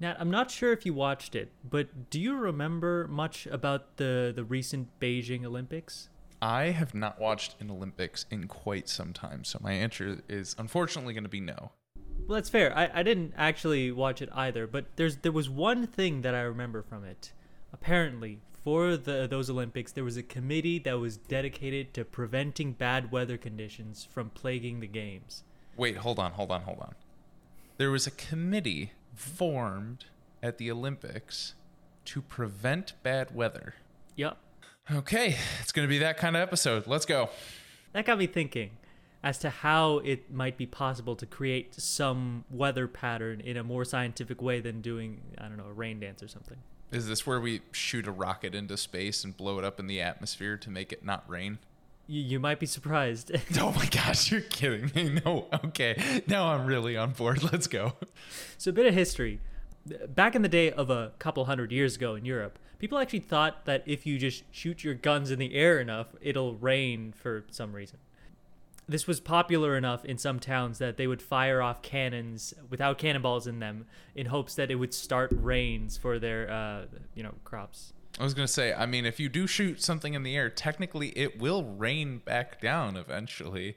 Nat, I'm not sure if you watched it, but do you remember much about the the recent Beijing Olympics? I have not watched an Olympics in quite some time, so my answer is unfortunately going to be no. Well, that's fair. I, I didn't actually watch it either, but there's there was one thing that I remember from it. Apparently, for the those Olympics, there was a committee that was dedicated to preventing bad weather conditions from plaguing the games. Wait, hold on, hold on, hold on. There was a committee formed at the Olympics to prevent bad weather. Yep. Okay, it's going to be that kind of episode. Let's go. That got me thinking as to how it might be possible to create some weather pattern in a more scientific way than doing, I don't know, a rain dance or something. Is this where we shoot a rocket into space and blow it up in the atmosphere to make it not rain? You, you might be surprised. Oh my gosh, you're kidding me. No, okay. Now I'm really on board. Let's go. So, a bit of history. Back in the day of a couple hundred years ago in Europe, people actually thought that if you just shoot your guns in the air enough, it'll rain for some reason. This was popular enough in some towns that they would fire off cannons without cannonballs in them in hopes that it would start rains for their, uh, you know, crops. I was to say, I mean, if you do shoot something in the air, technically it will rain back down eventually.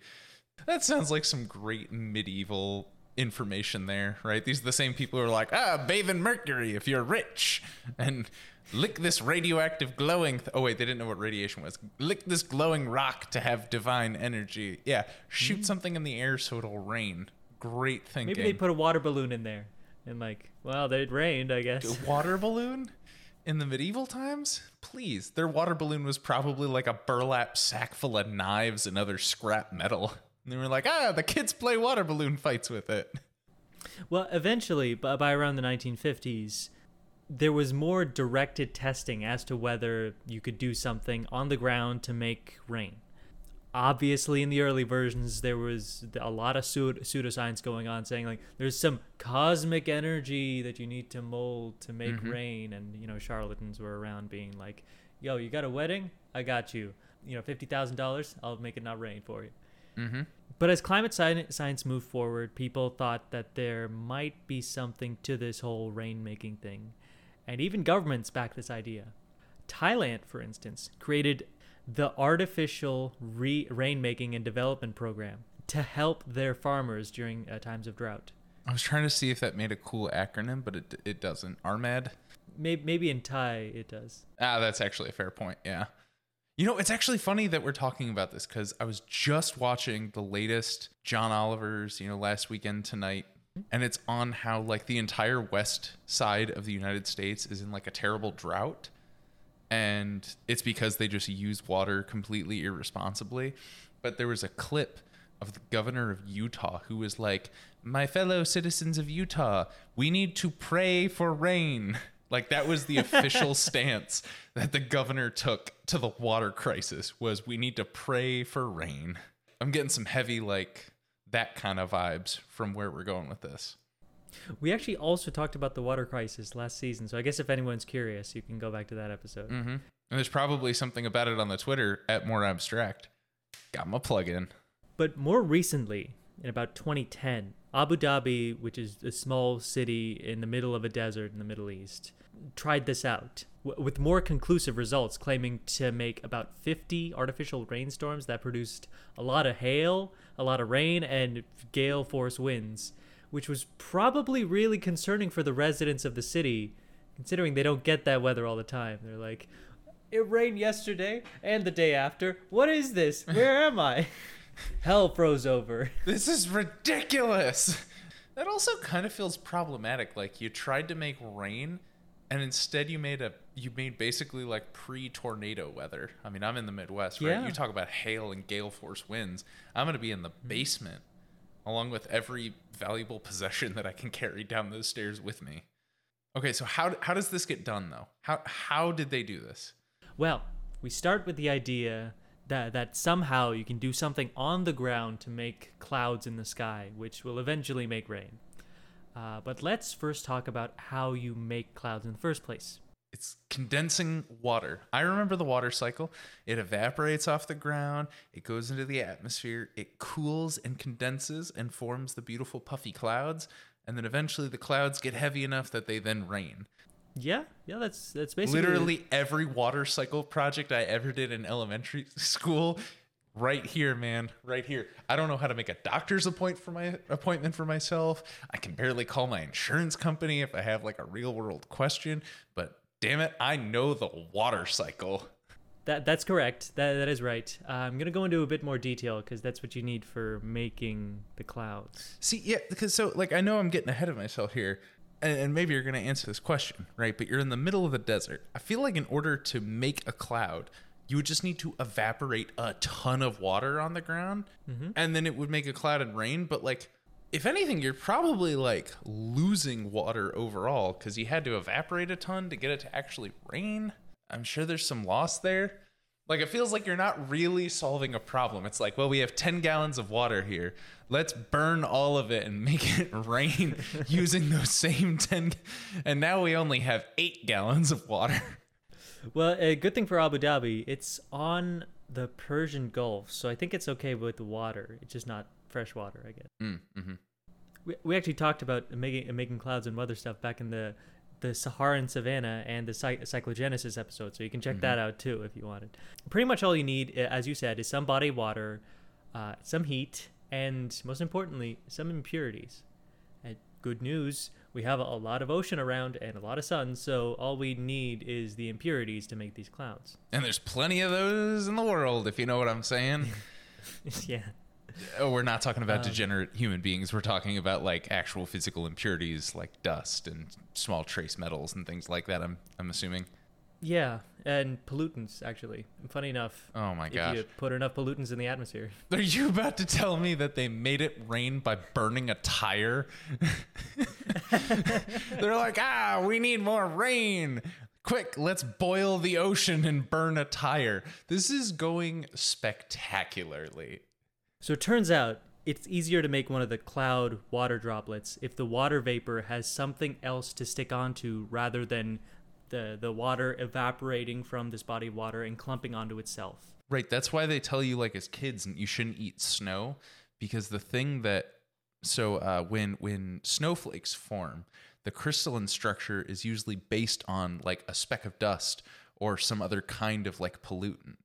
That sounds like some great medieval information there, right? These are the same people who are like, ah, bathe in mercury if you're rich. And lick this radioactive glowing. Th- oh, wait, they didn't know what radiation was. Lick this glowing rock to have divine energy. Yeah, shoot Mm-hmm. something in the air so it'll rain. Great thinking. Maybe they put a water balloon in there and, like, well, it rained, I guess. A water balloon in the medieval times? Please, their water balloon was probably like a burlap sack full of knives and other scrap metal. And they were like, ah, the kids play water balloon fights with it. Well, eventually, by, by around the 1950s, there was more directed testing as to whether you could do something on the ground to make rain. Obviously, in the early versions, there was a lot of pseudo- pseudoscience going on, saying like there's some cosmic energy that you need to mold to make rain, and you know charlatans were around being like, "Yo, you got a wedding? I got you. You know, fifty thousand dollars, I'll make it not rain for you." Mm-hmm. But as climate science moved forward, people thought that there might be something to this whole rainmaking thing. And even governments back this idea. Thailand, for instance, created the Artificial Re- Rainmaking and Development Program to help their farmers during uh, times of drought. I was trying to see if that made a cool acronym, but it, it doesn't. ARMAD? Maybe, maybe in Thai it does. Ah, that's actually a fair point. Yeah. You know, it's actually funny that we're talking about this because I was just watching the latest John Oliver's, you know, last weekend tonight. And it's on how, like, the entire west side of the United States is in, like, a terrible drought. And it's because they just use water completely irresponsibly. But there was a clip of the governor of Utah who was like, My fellow citizens of Utah, we need to pray for rain. Like that was the official stance that the governor took to the water crisis was we need to pray for rain. I'm getting some heavy like that kind of vibes from where we're going with this. We actually also talked about the water crisis last season, so I guess if anyone's curious, you can go back to that episode. Mm-hmm. And there's probably something about it on the Twitter at more abstract. Got my plug in. But more recently, in about 2010, Abu Dhabi, which is a small city in the middle of a desert in the Middle East, tried this out with more conclusive results, claiming to make about 50 artificial rainstorms that produced a lot of hail, a lot of rain, and gale force winds, which was probably really concerning for the residents of the city, considering they don't get that weather all the time. They're like, it rained yesterday and the day after. What is this? Where am I? Hell froze over. This is ridiculous. That also kind of feels problematic. Like you tried to make rain and instead you made a you made basically like pre-tornado weather. I mean, I'm in the Midwest, right? Yeah. You talk about hail and gale force winds. I'm going to be in the mm. basement along with every valuable possession that I can carry down those stairs with me. Okay, so how how does this get done though? How how did they do this? Well, we start with the idea that that somehow you can do something on the ground to make clouds in the sky, which will eventually make rain. Uh, but let's first talk about how you make clouds in the first place. It's condensing water. I remember the water cycle. It evaporates off the ground, it goes into the atmosphere, it cools and condenses and forms the beautiful puffy clouds. and then eventually the clouds get heavy enough that they then rain. Yeah, yeah, that's that's basically Literally every water cycle project I ever did in elementary school, right here, man, right here. I don't know how to make a doctor's appointment for my appointment for myself. I can barely call my insurance company if I have like a real world question, but damn it, I know the water cycle. That that's correct. That that is right. Uh, I'm gonna go into a bit more detail because that's what you need for making the clouds. See, yeah, because so like I know I'm getting ahead of myself here, and, maybe you're gonna answer this question, right? But you're in the middle of the desert. I feel like in order to make a cloud, you would just need to evaporate a ton of water on the ground, mm-hmm. and then it would make a cloud and rain. But like, if anything, you're probably like losing water overall because you had to evaporate a ton to get it to actually rain. I'm sure there's some loss there. Like it feels like you're not really solving a problem. It's like, well, we have 10 gallons of water here. Let's burn all of it and make it rain using those same 10 and now we only have 8 gallons of water. Well, a good thing for Abu Dhabi, it's on the Persian Gulf, so I think it's okay with the water. It's just not fresh water, I guess. Mm, hmm We, we actually talked about making making clouds and weather stuff back in the the Saharan savanna and the cy- cyclogenesis episode, so you can check that out too if you wanted. Pretty much all you need, uh, as you said, is some body water, uh, some heat, and most importantly, some impurities. And good news, we have a lot of ocean around and a lot of sun, so all we need is the impurities to make these clouds. And there's plenty of those in the world, if you know what I'm saying. yeah. Oh, we're not talking about degenerate human beings. We're talking about like actual physical impurities like dust and small trace metals and things like that. I'm I'm assuming. Yeah, and pollutants actually. Funny enough, Oh my gosh. if you put enough pollutants in the atmosphere. Are you about to tell me that they made it rain by burning a tire? They're like, ah, we need more rain. Quick, let's boil the ocean and burn a tire. This is going spectacularly. So it turns out it's easier to make one of the cloud water droplets if the water vapor has something else to stick onto rather than the the water evaporating from this body of water and clumping onto itself. Right. That's why they tell you, like, as kids, you shouldn't eat snow because the thing that so uh, when when snowflakes form, the crystalline structure is usually based on like a speck of dust or some other kind of like pollutant.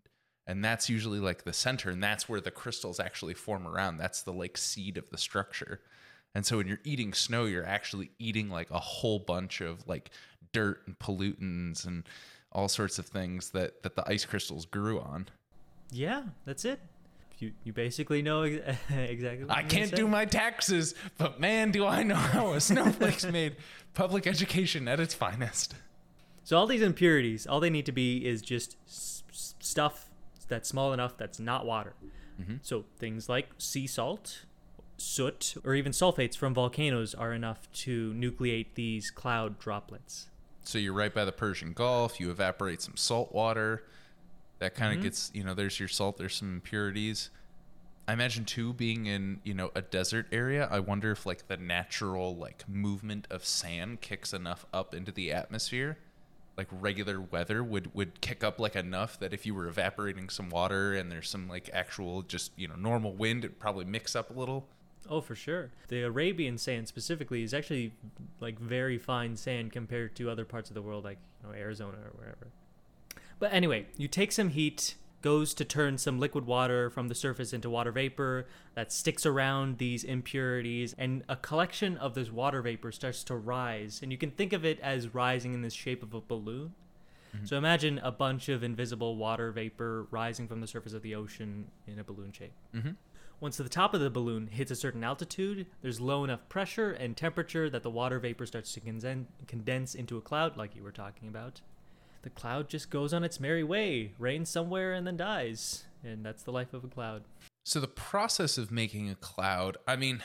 And that's usually like the center, and that's where the crystals actually form around. That's the like seed of the structure. And so when you're eating snow, you're actually eating like a whole bunch of like dirt and pollutants and all sorts of things that that the ice crystals grew on. Yeah, that's it. You you basically know ex- exactly. What I can't do my taxes, but man, do I know how a snowflake's made. Public education at its finest. So all these impurities, all they need to be is just s- stuff that's small enough that's not water. Mm-hmm. So things like sea salt, soot, or even sulfates from volcanoes are enough to nucleate these cloud droplets. So you're right by the Persian Gulf. You evaporate some salt water. That kind of mm-hmm. gets, you know, there's your salt, there's some impurities. I imagine too being in, you know, a desert area, I wonder if like the natural like movement of sand kicks enough up into the atmosphere. Like regular weather would would kick up like enough that if you were evaporating some water and there's some like actual just, you know, normal wind, it'd probably mix up a little. Oh, for sure. The Arabian sand specifically is actually like very fine sand compared to other parts of the world, like you know Arizona or wherever. But anyway, you take some heat, goes to turn some liquid water from the surface into water vapor that sticks around these impurities, and a collection of this water vapor starts to rise. And you can think of it as rising in the shape of a balloon. So imagine a bunch of invisible water vapor rising from the surface of the ocean in a balloon shape. Mm-hmm. Once the top of the balloon hits a certain altitude, there's low enough pressure and temperature that the water vapor starts to condense into a cloud, like you were talking about. The cloud just goes on its merry way, rains somewhere, and then dies. And that's the life of a cloud. So the process of making a cloud, I mean,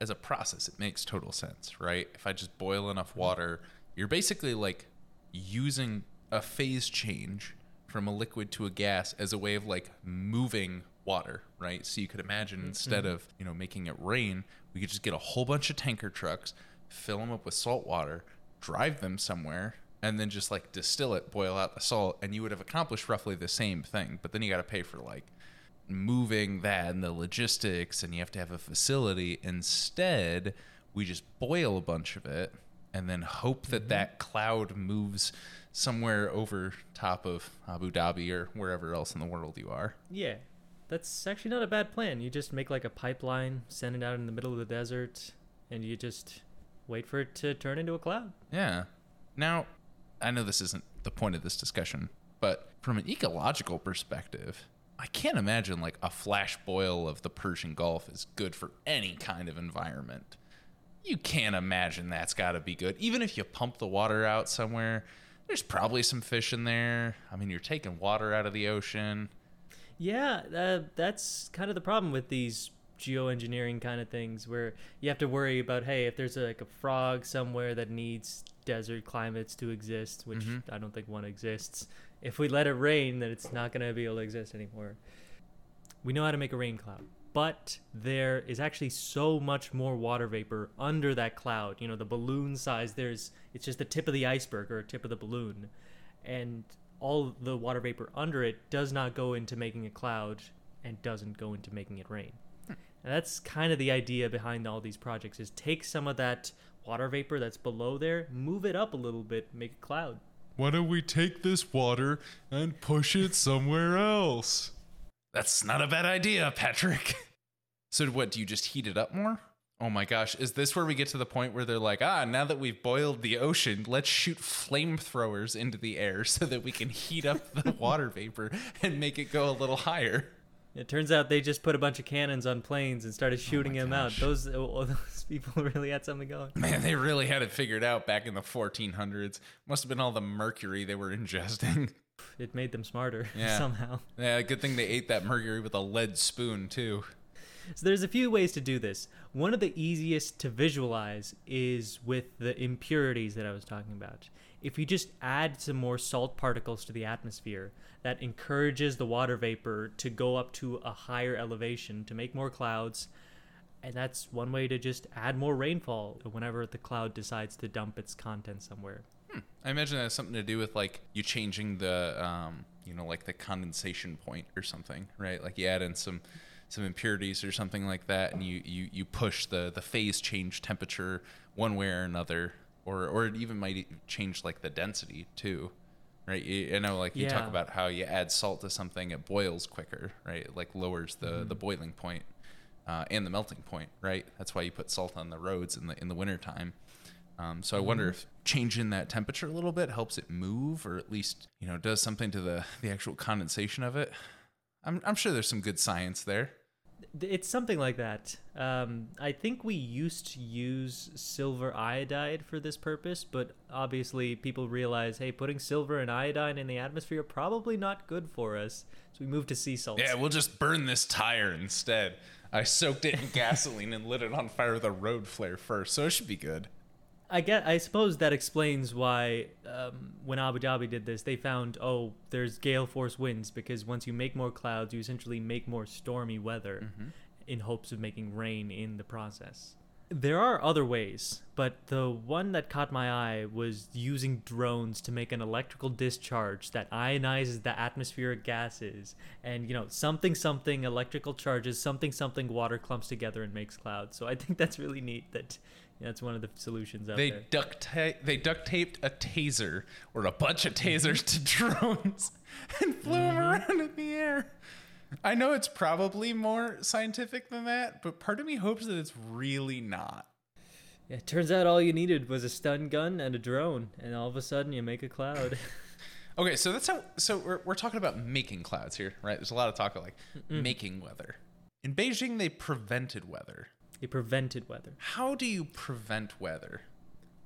as a process, it makes total sense, right? If I just boil enough mm-hmm. water, you're basically like using a phase change from a liquid to a gas as a way of like moving water, right? So you could imagine mm-hmm. instead of, you know, making it rain, we could just get a whole bunch of tanker trucks, fill them up with salt water, drive them somewhere, and then just like distill it, boil out the salt, and you would have accomplished roughly the same thing. But then you got to pay for like moving that and the logistics, and you have to have a facility. Instead, we just boil a bunch of it and then hope that mm-hmm. that cloud moves somewhere over top of Abu Dhabi or wherever else in the world you are. Yeah, that's actually not a bad plan. You just make like a pipeline, send it out in the middle of the desert, and you just wait for it to turn into a cloud. Yeah. Now, I know this isn't the point of this discussion, but from an ecological perspective, I can't imagine like a flash boil of the Persian Gulf is good for any kind of environment. You can't imagine that's got to be good. Even if you pump the water out somewhere, there's probably some fish in there. I mean, you're taking water out of the ocean. Yeah, uh, that's kind of the problem with these geoengineering kind of things where you have to worry about hey if there's a, like a frog somewhere that needs desert climates to exist which mm-hmm. i don't think one exists. If we let it rain then it's not going to be able to exist anymore. We know how to make a rain cloud but there is actually so much more water vapor under that cloud. You know the balloon size there's it's just the tip of the iceberg or tip of the balloon and all the water vapor under it does not go into making a cloud and doesn't go into making it rain. Hmm. And that's kind of the idea behind all these projects is take some of that water vapor that's below there move it up a little bit make a cloud Why don't we take this water and push it somewhere else? That's not a bad idea, Patrick. So, what, do you just heat it up more? Oh my gosh, is this where we get to the point where they're like, ah, now that we've boiled the ocean, let's shoot flamethrowers into the air so that we can heat up the water vapor and make it go a little higher? It turns out they just put a bunch of cannons on planes and started oh shooting them out those oh, those people really had something going Man, they really had it figured out back in the 1400s. Must have been all the mercury they were ingesting. it made them smarter Yeah. somehow Yeah, good thing they ate that mercury with a lead spoon, too. So there's a few ways to do this. One of the easiest to visualize is with the impurities that I was talking about. If you just add some more salt particles to the atmosphere, that encourages the water vapor to go up to a higher elevation to make more clouds. And that's one way to just add more rainfall whenever the cloud decides to dump its content somewhere. I imagine that has something to do with like you changing the, um, you know, like the condensation point or something, right? Like you add in some some impurities or something like that, and you you you push the the phase change temperature one way or another, or or it even might change like the density too, right? You, I know like you talk about how you add salt to something, it boils quicker, right? It like lowers the the boiling point, uh, and the melting point, right? That's why you put salt on the roads in the in the wintertime. Um, so I wonder if changing that temperature a little bit helps it move, or at least you know does something to the the actual condensation of it. I'm I'm sure there's some good science there. It's something like that. Um, I think we used to use silver iodide for this purpose, but obviously people realize, hey, putting silver and iodine in the atmosphere probably not good for us. So we moved to sea salt. Yeah, we'll just burn this tire instead. I soaked it in gasoline and lit it on fire with a road flare first, so it should be good. I get. I suppose that explains why um, when Abu Dhabi did this, they found oh, there's gale force winds because once you make more clouds, you essentially make more stormy weather, in hopes of making rain in the process. There are other ways, but the one that caught my eye was using drones to make an electrical discharge that ionizes the atmospheric gases, and you know something something electrical charges, something something water clumps together and makes clouds. So I think that's really neat. That that's one of the solutions out They there. duct ta- they duct taped a taser or a bunch of tasers to drones and flew them mm-hmm. around in the air. I know it's probably more scientific than that, but part of me hopes that it's really not. Yeah, it turns out all you needed was a stun gun and a drone, and all of a sudden you make a cloud. Okay, so that's how. So we're, we're talking about making clouds here, right? There's a lot of talk of like making weather. In Beijing, they prevented weather. It prevented weather. How do you prevent weather?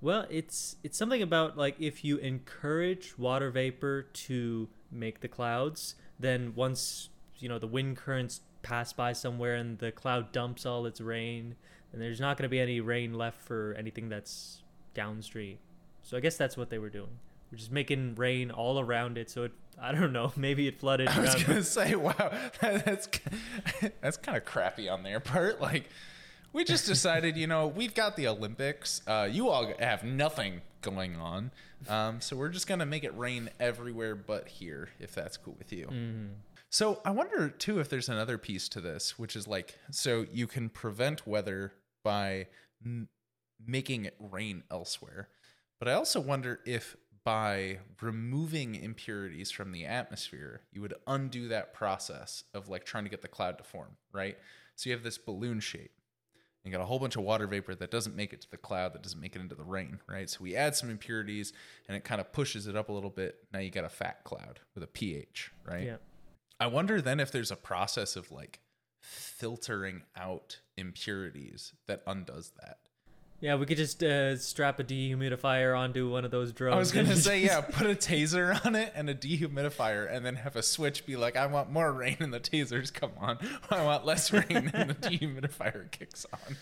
Well, it's it's something about like if you encourage water vapor to make the clouds, then once you know the wind currents pass by somewhere and the cloud dumps all its rain, then there's not going to be any rain left for anything that's downstream. So I guess that's what they were doing. We're just making rain all around it, so it I don't know, maybe it flooded. I was around- gonna say, wow, that's that's kind of crappy on their part. Like, we just decided, you know, we've got the Olympics. Uh, you all have nothing going on, um, so we're just gonna make it rain everywhere but here, if that's cool with you. So I wonder too if there's another piece to this, which is like, so you can prevent weather by making it rain elsewhere. But I also wonder if by removing impurities from the atmosphere, you would undo that process of like trying to get the cloud to form, right? So you have this balloon shape. You got a whole bunch of water vapor that doesn't make it to the cloud, that doesn't make it into the rain, right? So we add some impurities and it kind of pushes it up a little bit. Now you got a fat cloud with a pH, right? Yeah. I wonder then if there's a process of like filtering out impurities that undoes that. Yeah, we could just uh, strap a dehumidifier onto one of those drones. I was gonna say, yeah, put a taser on it and a dehumidifier, and then have a switch be like, I want more rain, and the tasers come on. I want less rain, and the dehumidifier kicks on.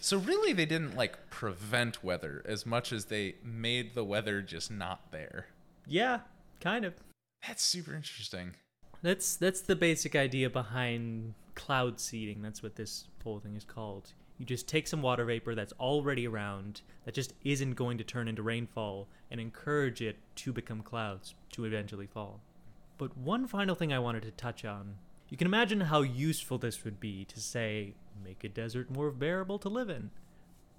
So really, they didn't like prevent weather as much as they made the weather just not there. yeah, kind of. That's super interesting. That's that's the basic idea behind cloud seeding. That's what this whole thing is called. You just take some water vapor that's already around that just isn't going to turn into rainfall and encourage it to become clouds to eventually fall. But one final thing I wanted to touch on. You can imagine how useful this would be to say make a desert more bearable to live in.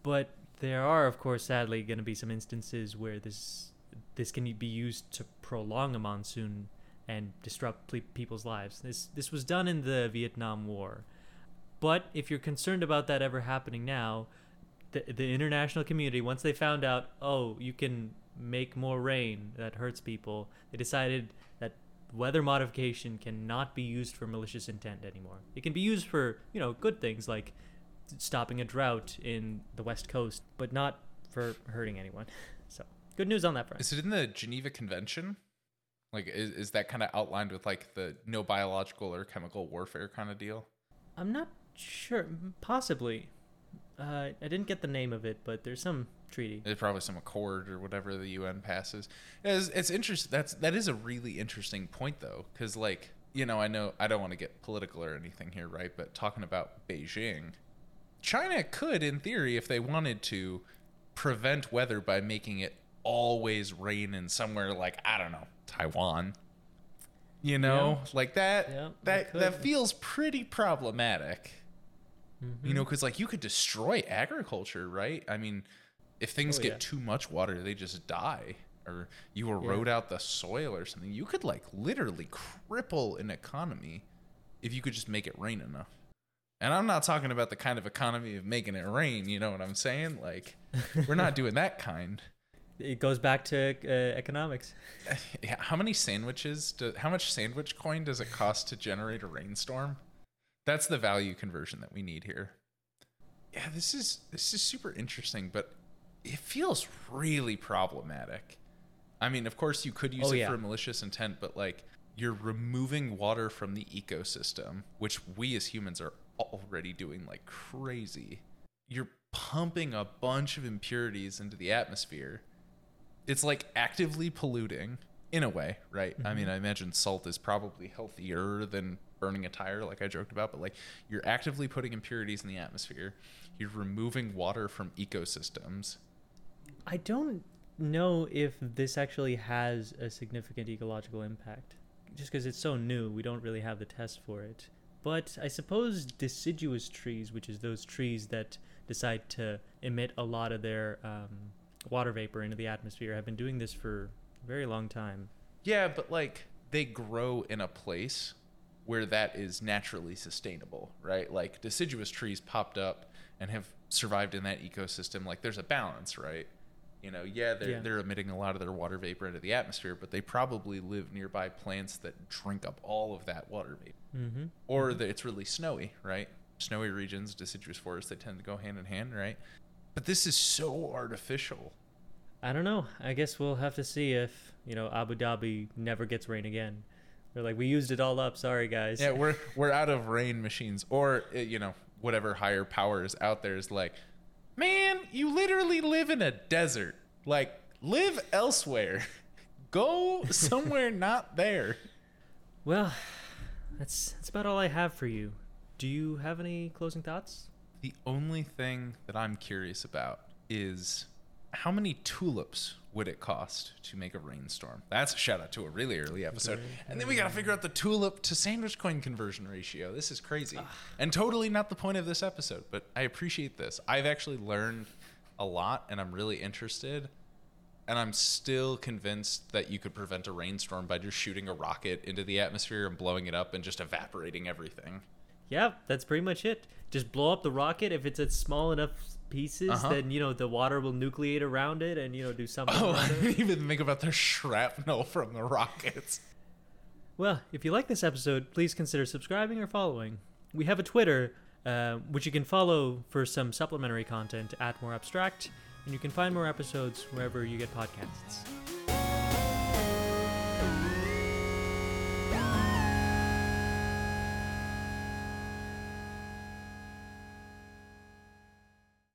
But there are of course sadly going to be some instances where this this can be used to prolong a monsoon and disrupt people's lives. This this was done in the Vietnam War. But if you're concerned about that ever happening now, the the international community once they found out, oh, you can make more rain that hurts people, they decided that weather modification cannot be used for malicious intent anymore. It can be used for, you know, good things like stopping a drought in the west coast, but not for hurting anyone. So, good news on that front. Is it in the Geneva Convention? Like, is, is that kind of outlined with like the no biological or chemical warfare kind of deal? I'm not sure. Possibly. Uh, I didn't get the name of it, but there's some treaty. There's probably some accord or whatever the UN passes. It's, it's interesting. That's that is a really interesting point though, because like you know, I know I don't want to get political or anything here, right? But talking about Beijing, China could, in theory, if they wanted to, prevent weather by making it always rain in somewhere like I don't know Taiwan. You know, like that. Yeah, that that feels pretty problematic. Mm-hmm. You know, because like you could destroy agriculture, right? I mean, if things Oh, get yeah. too much water, they just die, or you erode out the soil or something. You could like literally cripple an economy if you could just make it rain enough. And I'm not talking about the kind of economy of making it rain. You know what I'm saying? Like, we're not doing that kind. It goes back to uh, economics. Yeah, how many sandwiches? Do, how much sandwich coin does it cost to generate a rainstorm? That's the value conversion that we need here. Yeah, this is this is super interesting, but it feels really problematic. I mean, of course, you could use Oh, it yeah. for malicious intent, but like you're removing water from the ecosystem, which we as humans are already doing like crazy. You're pumping a bunch of impurities into the atmosphere it's like actively polluting in a way, right? I mean, I imagine salt is probably healthier than burning a tire, like I joked about, but like you're actively putting impurities in the atmosphere. You're removing water from ecosystems. I don't know if this actually has a significant ecological impact. Just because it's so new, we don't really have the test for it. But I suppose deciduous trees, which is those trees that decide to emit a lot of their um, water vapor into the atmosphere, have been doing this for very long time. Yeah, but like they grow in a place where that is naturally sustainable, right? Like deciduous trees popped up and have survived in that ecosystem. Like there's a balance, right? You know, yeah, they're Yeah. they're emitting a lot of their water vapor into the atmosphere, but they probably live nearby plants that drink up all of that water vapor. Mm-hmm. Or that it's really snowy, right? Snowy regions, deciduous forests, they tend to go hand in hand, right? But this is so artificial. I don't know. I guess we'll have to see if, you know, Abu Dhabi never gets rain again. They're like, we used it all up. Sorry, guys. Yeah, we're we're out of rain machines, or uh, you know, whatever higher power is out there is like, man, you literally live in a desert. Like, live elsewhere. Go somewhere not there. Well, that's that's about all I have for you. Do you have any closing thoughts? The only thing that I'm curious about is how many tulips would it cost to make a rainstorm? That's a shout out to a really early episode. And then we got to figure out the tulip to sandwich coin conversion ratio. This is crazy. And totally not the point of this episode, but I appreciate this. I've actually learned a lot, and I'm really interested. And I'm still convinced that you could prevent a rainstorm by just shooting a rocket into the atmosphere and blowing it up and just evaporating everything. Yeah, that's pretty much it. Just blow up the rocket if it's at small enough pieces, Uh-huh. then you know the water will nucleate around it and you know do something. Oh, I didn't even think about the shrapnel from the rockets. Well, if you like this episode, please consider subscribing or following. We have a Twitter, uh, which you can follow for some supplementary content at More Abstract, and you can find more episodes wherever you get podcasts.